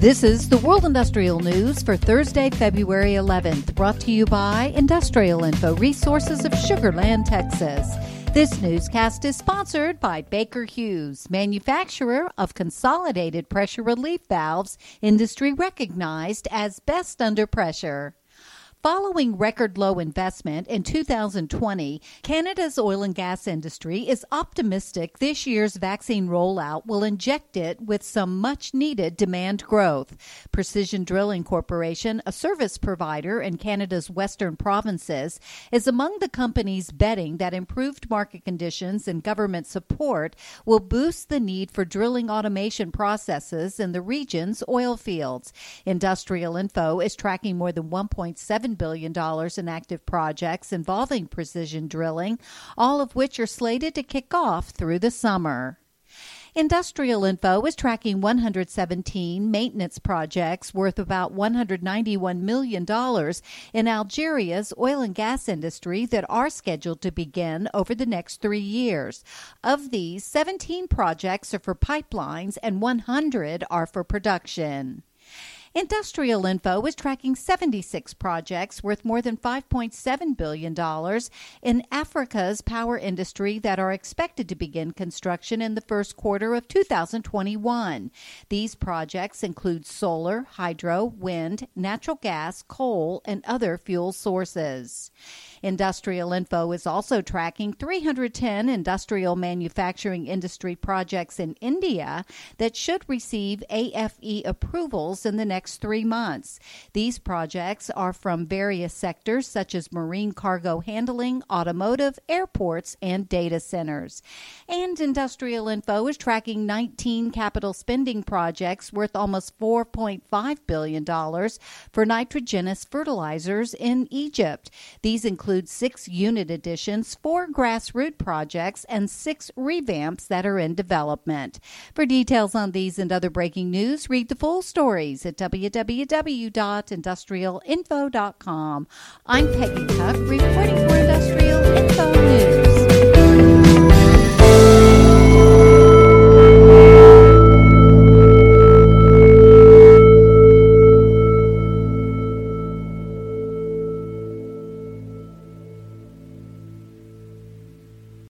This is the World Industrial News for Thursday, February 11th, brought to you by Industrial Info Resources of Sugar Land, Texas. This newscast is sponsored by Baker Hughes, manufacturer of consolidated pressure relief valves, industry recognized as best under pressure. Following record low investment in 2020, Canada's oil and gas industry is optimistic this year's vaccine rollout will inject it with some much needed demand growth. Precision Drilling Corporation, a service provider in Canada's western provinces, is among the companies betting that improved market conditions and government support will boost the need for drilling automation processes in the region's oil fields. Industrial Info is tracking more than 1.7 $7 billion in active projects involving precision drilling, all of which are slated to kick off through the summer. Industrial Info is tracking 117 maintenance projects worth about $191 million in Algeria's oil and gas industry that are scheduled to begin over the next three years. Of these, 17 projects are for pipelines and 100 are for production. Industrial Info is tracking 76 projects worth more than $5.7 billion in Africa's power industry that are expected to begin construction in the first quarter of 2021. These projects include solar, hydro, wind, natural gas, coal, and other fuel sources. Industrial Info is also tracking 310 industrial manufacturing industry projects in India that should receive AFE approvals in the next three months. These projects are from various sectors such as marine cargo handling, automotive, airports, and data centers. And Industrial Info is tracking 19 capital spending projects worth almost $4.5 billion for nitrogenous fertilizers in Egypt. These include include six unit additions, four grassroots projects, and six revamps that are in development. For details on these and other breaking news, read the full stories at www.industrialinfo.com. I'm Peggy Tuck, reporting for Industrial Info News.